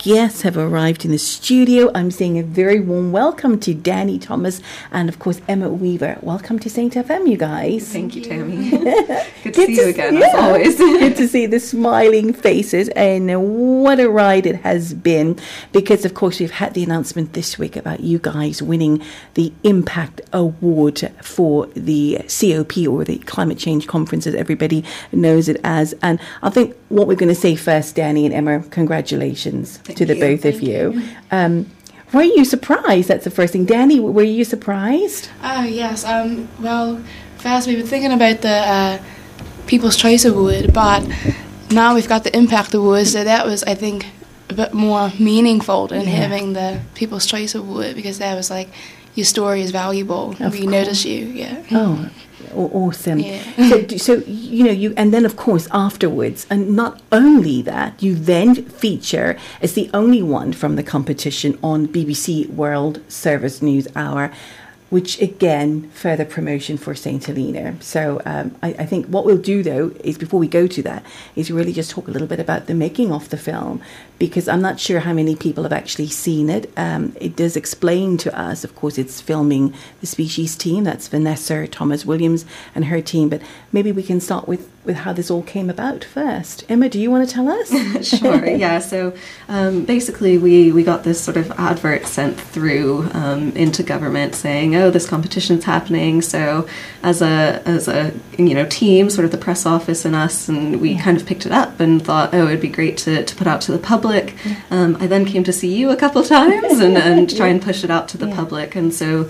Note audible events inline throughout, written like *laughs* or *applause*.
guests have arrived in the studio. I'm saying a very warm welcome to Danny Thomas and, of course, Emma Weaver. Welcome to Saint FM, you guys. Thank you, Tammy. *laughs* Good to see you again, yeah. as always. Good to see the smiling faces, and what a ride it has been. Because, of course, we've had the announcement this week about you guys winning the Impact Award for the COP or the Climate Change Conference, as everybody knows it as. And I think what we're going to say first, Danny and Emma, congratulations Thank to the you. both Thank of you. Um, were you surprised? That's the first thing. Danny, were you surprised? Oh, yes. Um, well, first we were thinking about the uh, People's Choice Award, but now we've got the Impact Award, so that was, I think, a bit more meaningful than Yeah. having the People's Choice Award because that was like, your story is valuable. Of we course. notice you, yeah. Oh, awesome. Yeah. So, so, you know, you, and then of course afterwards, and not only that, you then feature as the only one from the competition on BBC World Service News Hour, which again, further promotion for St. Helena. So, um, I, I think what we'll do though is before we go to that, is really just talk a little bit about the making of the film, because I'm not sure how many people have actually seen it. Um, it does explain to us, of course, it's filming the Species team. That's Vanessa Thomas Williams and her team. But maybe we can start with, with how this all came about first. Emma, do you want to tell us? *laughs* sure, *laughs* yeah. So um, basically, we, we got this sort of advert sent through um, into government saying, "Oh, this competition's happening." So as a as a you know team, sort of the press office and us, and we kind of picked it up and thought, "Oh, it'd be great to, to put out to the public." Um, I then came to see you a couple *laughs* times and, and try and push it out to the Yeah. public, and so.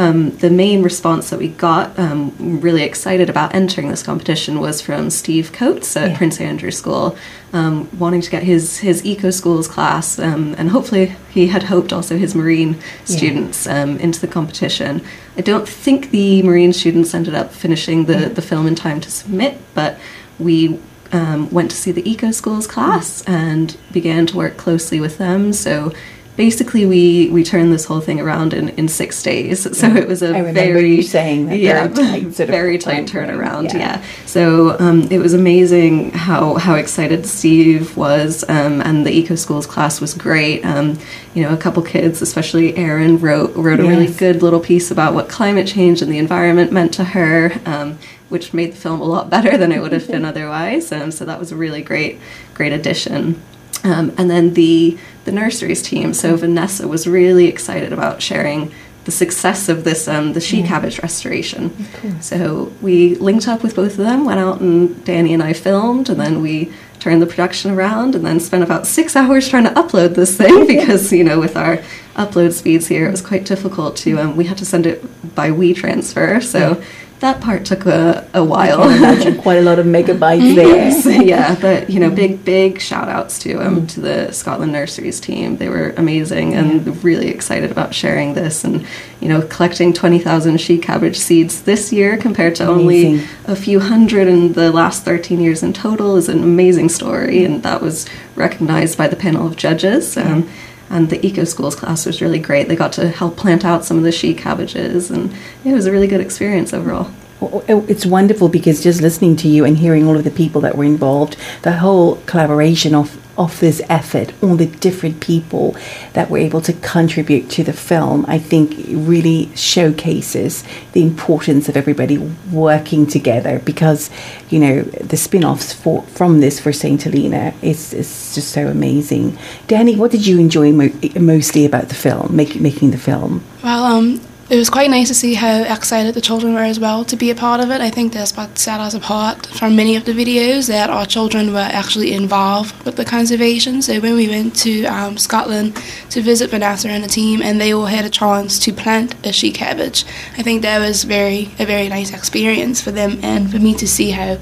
Um, the main response that we got, um, really excited about entering this competition, was from Steve Coates at Yeah. Prince Andrew School, um, wanting to get his his eco schools class, um, and hopefully he had hoped also his marine students um, into the competition. I don't think the marine students ended up finishing the, the film in time to submit, but we um, went to see the eco schools class and began to work closely with them. So basically, we we turned this whole thing around in, in six days. So it was a very saying that, yeah, very tight very tight turnaround. yeah. Yeah. So um, it was amazing how how excited Steve was, um, and the eco schools class was great. Um, you know, a couple kids, especially Erin, wrote wrote a really good little piece about what climate change and the environment meant to her. Um, which made the film a lot better than it would have been *laughs* otherwise. Um, so that was a really great, great addition. Um, and then the the nurseries team. So Vanessa was really excited about sharing the success of this um, the she cabbage restoration. So we linked up with both of them, went out and Danny and I filmed, and then we turned the production around, and then spent about six *laughs* hours trying to upload this thing *laughs* because you know with our upload speeds here it was quite difficult to. Um, we had to send it by WeTransfer, so. That part took a, a while. I imagine quite a lot of megabytes there. Yes, *laughs* yeah, but you know, big big shout outs to um to the Scotland Nurseries team. They were amazing and really excited about sharing this and you know collecting twenty thousand she cabbage seeds this year compared to only a few hundred in the last thirteen years in total is an amazing story, and that was recognized by the panel of judges. Um, and the eco schools class was really great. They got to help plant out some of the she cabbages, and it was a really good experience overall. Oh, oh, It's wonderful because just listening to you and hearing all of the people that were involved, the whole collaboration of, of this effort, all the different people that were able to contribute to the film, I think really showcases the importance of everybody working together because, you know, the spin offs from this for St. Helena is, is just so amazing. Danny, what did you enjoy mo- mostly about the film, make, making the film? Well, um, it was quite nice to see how excited the children were as well to be a part of it. I think that's what set us apart from many of the videos that our children were actually involved with the conservation. So when we went to um, Scotland to visit Vanessa and the team, and they all had a chance to plant a she cabbage, I think that was very a very nice experience for them and for me to see how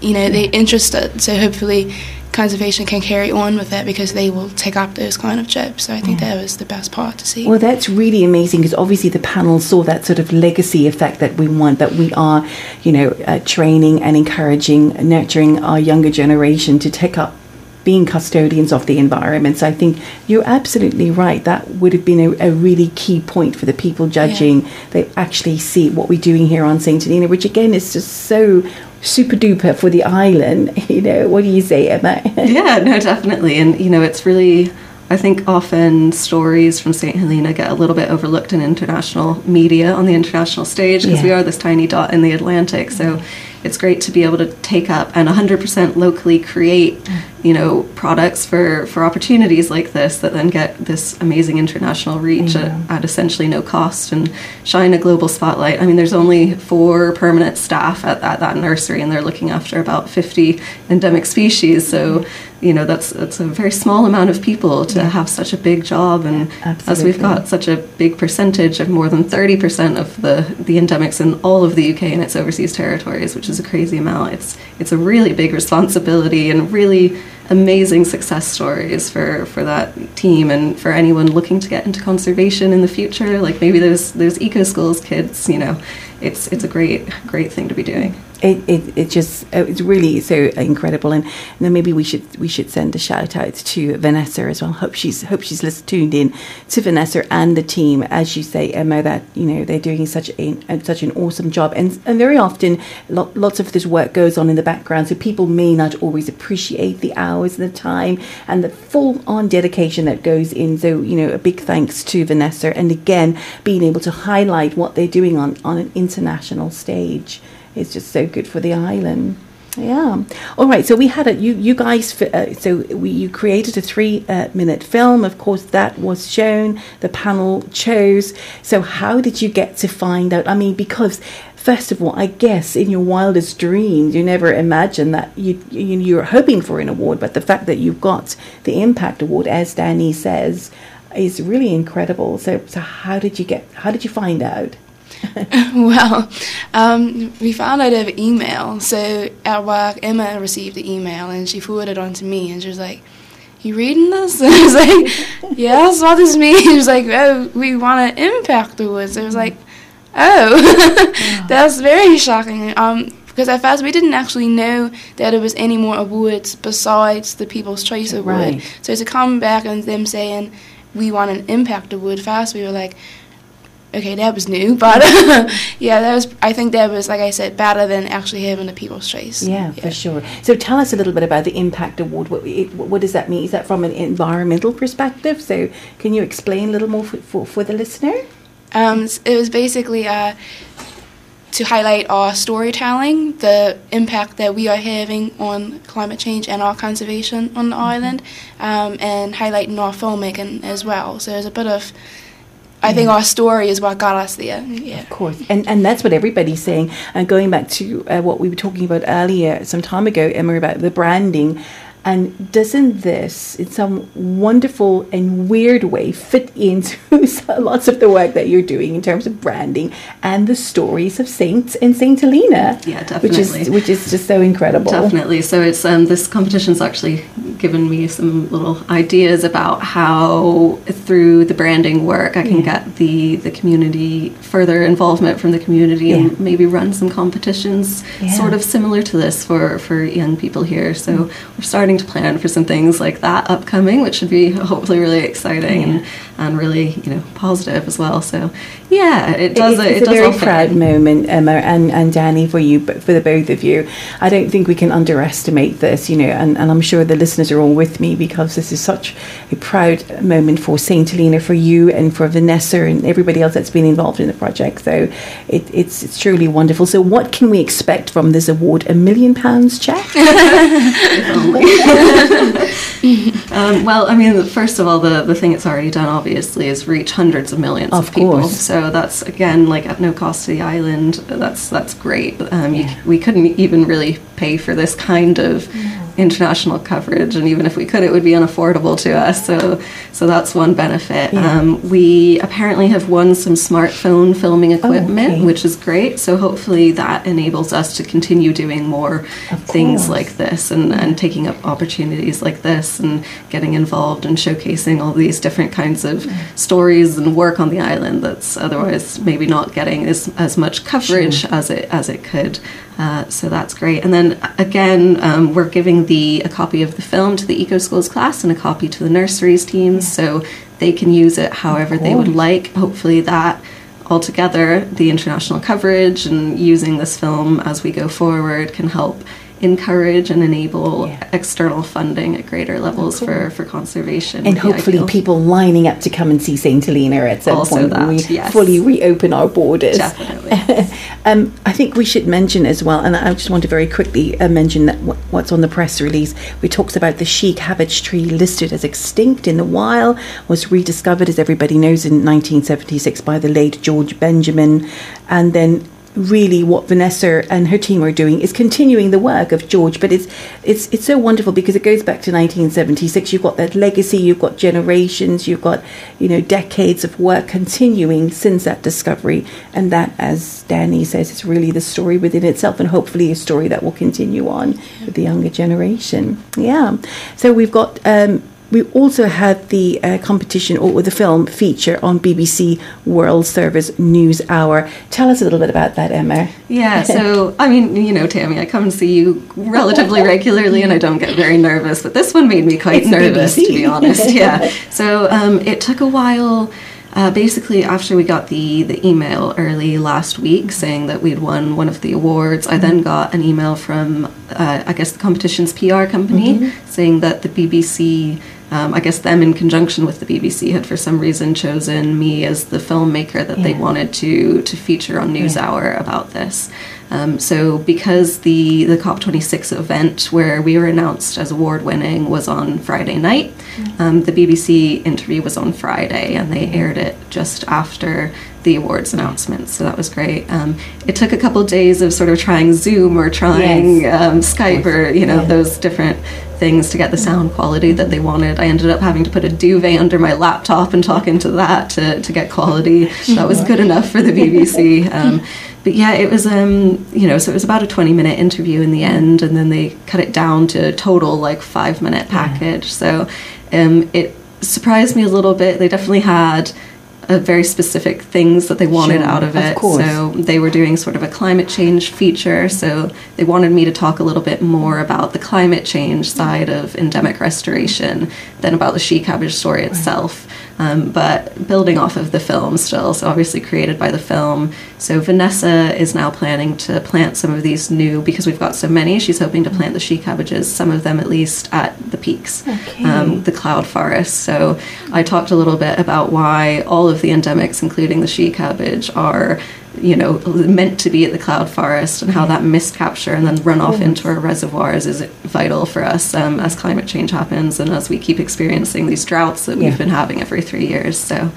you know they're interested. So hopefully conservation can carry on with that because they will take up those kind of jobs. So I think that was the best part to see. Well, that's really amazing because obviously the panel saw that sort of legacy effect that we want, that we are, you know, uh, training and encouraging, nurturing our younger generation to take up being custodians of the environment. So I think you're absolutely right. That would have been a, a really key point for the people judging. They actually see what we're doing here on St. Helena, which again is just so super duper for the island. *laughs* You know, what do you say, Emma? *laughs* yeah, no, definitely. And, you know, it's really I think often stories from St. Helena get a little bit overlooked in international media on the international stage because Yeah. we are this tiny dot in the Atlantic. So it's great to be able to take up and 100% locally create, you know, products for, for opportunities like this that then get this amazing international reach at, at essentially no cost and shine a global spotlight. I mean, there's only four permanent staff at, at that nursery and they're looking after about 50 endemic species. So, you know, that's, that's a very small amount of people to have such a big job. And as we've got such a big percentage of more than 30% of the, the endemics in all of the UK and its overseas territories, which is a crazy amount. It's, it's a really big responsibility and really amazing success stories for, for that team and for anyone looking to get into conservation in the future. Like maybe those, those eco schools kids, you know, it's, it's a great, great thing to be doing. It, it, it just it's really so incredible. And, then maybe we should we should send a shout out to Vanessa as well. Hope she's hope she's lis- tuned in to Vanessa and the team. As you say Emma that you know they're doing such a- such an awesome job. And and very often lo- lots of this work goes on in the background. So people may not always appreciate the hours and the time and the full on dedication that goes in. So you know a big thanks to Vanessa. And again being able to highlight what they're doing on on an international stage it's just so good for the island. Yeah. All right. So we had a you you guys. Uh, so we you created a three uh, minute film. Of course, that was shown. The panel chose. So how did you get to find out? I mean, because first of all, I guess in your wildest dreams, you never imagined that you, you you're hoping for an award, but the fact that you've got the Impact Award, as Danny says, is really incredible. So so how did you get? How did you find out? *laughs* well, um, we found out over email. So at work, Emma received the email and she forwarded it on to me, and she was like, "You reading this?" And *laughs* I was like, "Yes, what does this mean?" *laughs* She was like, "Oh, we want an impact award." So I was like, "Oh, that's very shocking." Um, because at first we didn't actually know that there was any more awards besides the People's Choice Award. Right. So to come back and them saying we want an impact award first, we were like, okay, that was new, *laughs* but *laughs* yeah, that was. I think that was, like I said, better than actually having the People's Choice. Yeah, for sure. So tell us a little bit about the Impact Award. What, it, what does that mean? Is that from an environmental perspective? So can you explain a little more for, for, for the listener? Um, it was basically uh, to highlight our storytelling, the impact that we are having on climate change and our conservation on the island, um, and highlighting our filmmaking as well. So there's a bit of. I think our story is what got us there. Yeah. Of course, and and that's what everybody's saying. And going back to uh, what we were talking about earlier, some time ago, Emma, about the branding. And doesn't this, in some wonderful and weird way, fit into *laughs* lots of the work that you're doing in terms of branding and the stories of saints and Saint Helena? Yeah, definitely. Which is which is just so incredible. Definitely. So it's um, this competition's actually given me some little ideas about how through the branding work I can get the the community further involvement from the community Yeah. and maybe run some competitions Yeah. sort of similar to this for for young people here. So we're starting to plan for some things like that upcoming, which should be hopefully really exciting. And, and really you know positive as well. So yeah, it does. It's, it, it's does a very proud moment, Emma and, and Danny, for you, but for the both of you. I don't think we can underestimate this, you know, and, and I'm sure the listeners are all with me because this is such a proud moment for Saint Helena, for you, and for Vanessa and everybody else that's been involved in the project. So it, it's it's truly wonderful. So what can we expect from this award? A million pounds check? *laughs* *laughs* *laughs* Um, well, I mean, first of all, the, the thing it's already done, obviously, is reach hundreds of millions of, Of people. So that's again, like at no cost to the island. That's that's great. Um, you, we couldn't even really pay for this kind of international coverage, and even if we could, it would be unaffordable to us. So so that's one benefit. Yeah. Um, we apparently have won some smartphone filming equipment, okay. which is great. So hopefully that enables us to continue doing more Of things course. like this and, and taking up opportunities like this and getting involved and showcasing all these different kinds of stories and work on the island that's otherwise maybe not getting as, as much coverage as it as it could. Uh, so that's great. And then again, um, we're giving the a copy of the film to the Eco Schools class and a copy to the nurseries teams, so they can use it however they would like. Hopefully that altogether the international coverage and using this film as we go forward can help encourage and enable Yeah. external funding at greater levels for, for conservation. and hopefully ideal. people lining up to come and see St. Helena at some Also point that, when we yes. fully reopen our borders. Definitely. *laughs* um, I think we should mention as well, and I just want to very quickly uh, mention that wh- what's on the press release, we talks about the she cabbage tree listed as extinct in the wild, was rediscovered, as everybody knows, in 1976 by the late George Benjamin, and then really what Vanessa and her team are doing is continuing the work of George but it's it's it's so wonderful because it goes back to 1976 you've got that legacy you've got generations you've got you know decades of work continuing since that discovery. And that as Danny says is really the story within itself and hopefully a story that will continue on with the younger generation. Yeah. So we've got um we also had the uh, competition or the film feature on BBC World Service News Hour. Tell us a little bit about that, Emma. Yeah, so *laughs* I mean, you know, Tammy, I come and see you relatively regularly, and I don't get very nervous. But this one made me quite It's nervous, BBC. to be honest. *laughs* Yeah. So um, it took a while. Uh, basically, after we got the the email early last week saying that we'd won one of the awards, I then got an email from, uh, I guess, the competition's PR company saying that the BBC. Um, I guess them in conjunction with the BBC had for some reason chosen me as the filmmaker that they wanted to to feature on NewsHour about this. Um, so because the the COP26 event where we were announced as award winning was on Friday night, um, the BBC interview was on Friday, and they aired it just after the awards announcement. So that was great. Um, it took a couple days of sort of trying Zoom or trying Yes. um, Skype or you know Yeah. those different things to get the sound quality that they wanted. I ended up having to put a duvet under my laptop and talk into that to, to get quality. *laughs* That was good enough for the BBC. *laughs* Um, but yeah, it was um, you know, so it was about a twenty minute interview in the end, and then they cut it down to a total like five minute package. So um, it surprised me a little bit. They definitely had. Uh, very specific things that they wanted Sure, out of of it. course. So they were doing sort of a climate change feature. So they wanted me to talk a little bit more about the climate change side of endemic restoration than about the she cabbage story itself. Um, but building off of the film still, so obviously created by the film. So Vanessa is now planning to plant some of these new, because we've got so many, she's hoping to plant the she cabbages, some of them at least at the peaks, Okay. um, the cloud forest. So I talked a little bit about why all of the endemics, including the she cabbage, are you know meant to be at the cloud forest and how that mist capture and then runoff into our reservoirs is vital for us um, as climate change happens and as we keep experiencing these droughts that Yeah. we've been having every three years so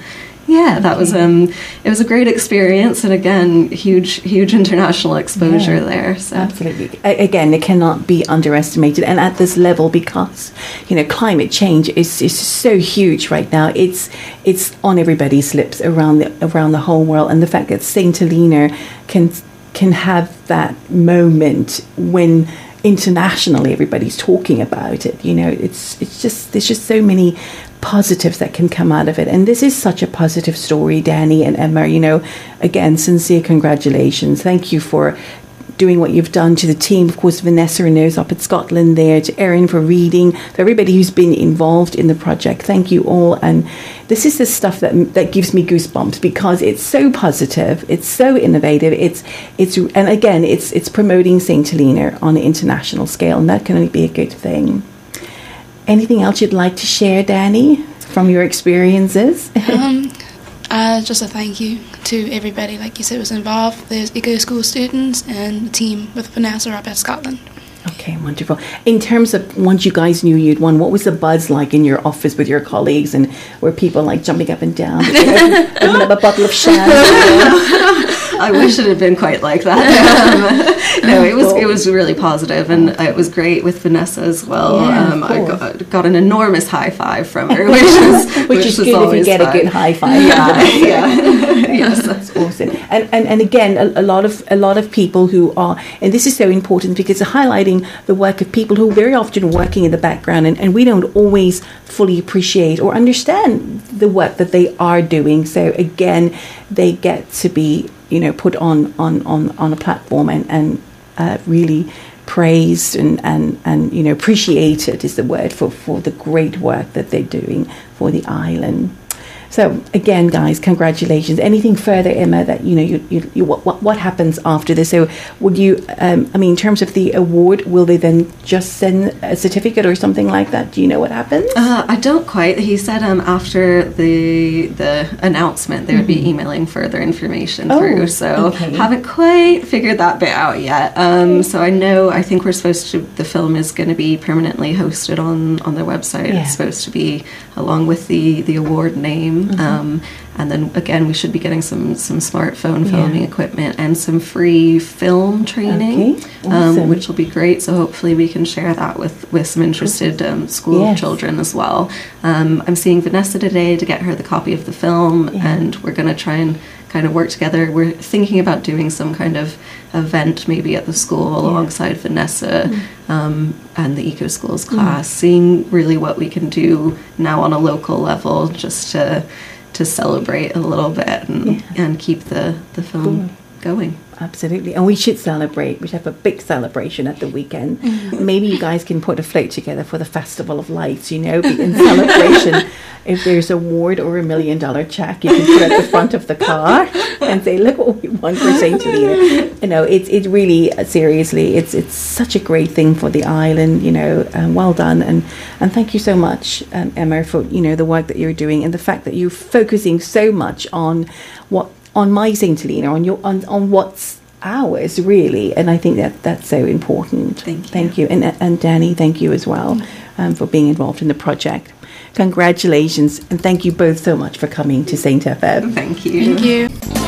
yeah that was um it was a great experience and again huge huge international exposure Yeah. there so Absolutely. Again, it cannot be underestimated, and at this level, because you know climate change is, is so huge right now. It's it's on everybody's lips around the around the whole world, and the fact that Saint Helena can can have that moment when internationally everybody's talking about it. You know, it's it's just there's just so many positives that can come out of it. And this is such a positive story, Danny and Emma. You know, again, sincere congratulations. Thank you for doing what you've done to the team. Of course, Vanessa knows up at Scotland there, to Erin for reading, for everybody who's been involved in the project. Thank you all. And this is the stuff that that gives me goosebumps because it's so positive, it's so innovative. It's it's and again, it's it's promoting Saint Helena on an international scale, and that can only be a good thing. Anything else you'd like to share, Danny, from your experiences? *laughs* Um, uh, just a thank you to everybody, like you said, was involved. There's Eco School students and the team with Vanessa up at Scotland. Okay, wonderful. In terms of once you guys knew you'd won, what was the buzz like in your office with your colleagues, and were people like jumping up and down, Did you open, open up a bottle of champagne? *laughs* I wish it had been quite like that. Um, *laughs* no, it was it was really positive, and it was great with Vanessa as well. Yeah, um, I got, got an enormous high five from her, *laughs* which is Which, is was good if you get a good high five. Yeah, *laughs* yeah, yes. That's awesome. And, and and again, a, a lot of a lot of people who are, and this is so important because it's highlighting the work of people who are very often working in the background, and, and we don't always fully appreciate or understand the work that they are doing. So again, they get to be you know put on on on, on a platform and and uh, really praised and, and, and you know appreciated is the word for, for the great work that they're doing for the island. So again, guys, congratulations. Anything further, Emma? That you know, you, you, you what, what happens after this? So would you? Um, I mean, in terms of the award, will they then just send a certificate or something like that? Do you know what happens? Uh, I don't quite. He said um, after the the announcement, they would be emailing further information Oh, through. So okay. haven't quite figured that bit out yet. Um, so I know. I think we're supposed to. The film is going to be permanently hosted on on their website. Yeah. It's supposed to be along with the the award name. Mm-hmm. Um, and then again, we should be getting some some smartphone Yeah. filming equipment and some free film training, Okay, awesome. um, which will be great. So hopefully we can share that with with some interested um, school Yes. children as well. Um, I'm seeing Vanessa today to get her the copy of the film, Yeah. and we're going to try and kind of work together. We're thinking about doing some kind of event maybe at the school alongside Vanessa mm. um, and the Eco Schools mm. class, seeing really what we can do now on a local level just to to celebrate a little bit and, and keep the, the film going. Absolutely, and we should celebrate. We should have a big celebration at the weekend. Mm. Maybe you guys can put a float together for the Festival of Lights. You know, in celebration. *laughs* if there's a ward or a million dollar check, you can put at the front of the car and say, "Look what we won for Saint Helena." You know, it's it really uh, seriously. It's it's such a great thing for the island. You know, um, well done, and and thank you so much, um, Emma, for you know the work that you're doing and the fact that you're focusing so much on what on my Saint Helena, on your on, on what's ours really, and I think that that's so important. Thank you. Thank you, and and Danny, thank you as well um, for being involved in the project. Congratulations, and thank you both so much for coming to Saint FM. Thank you. Thank you.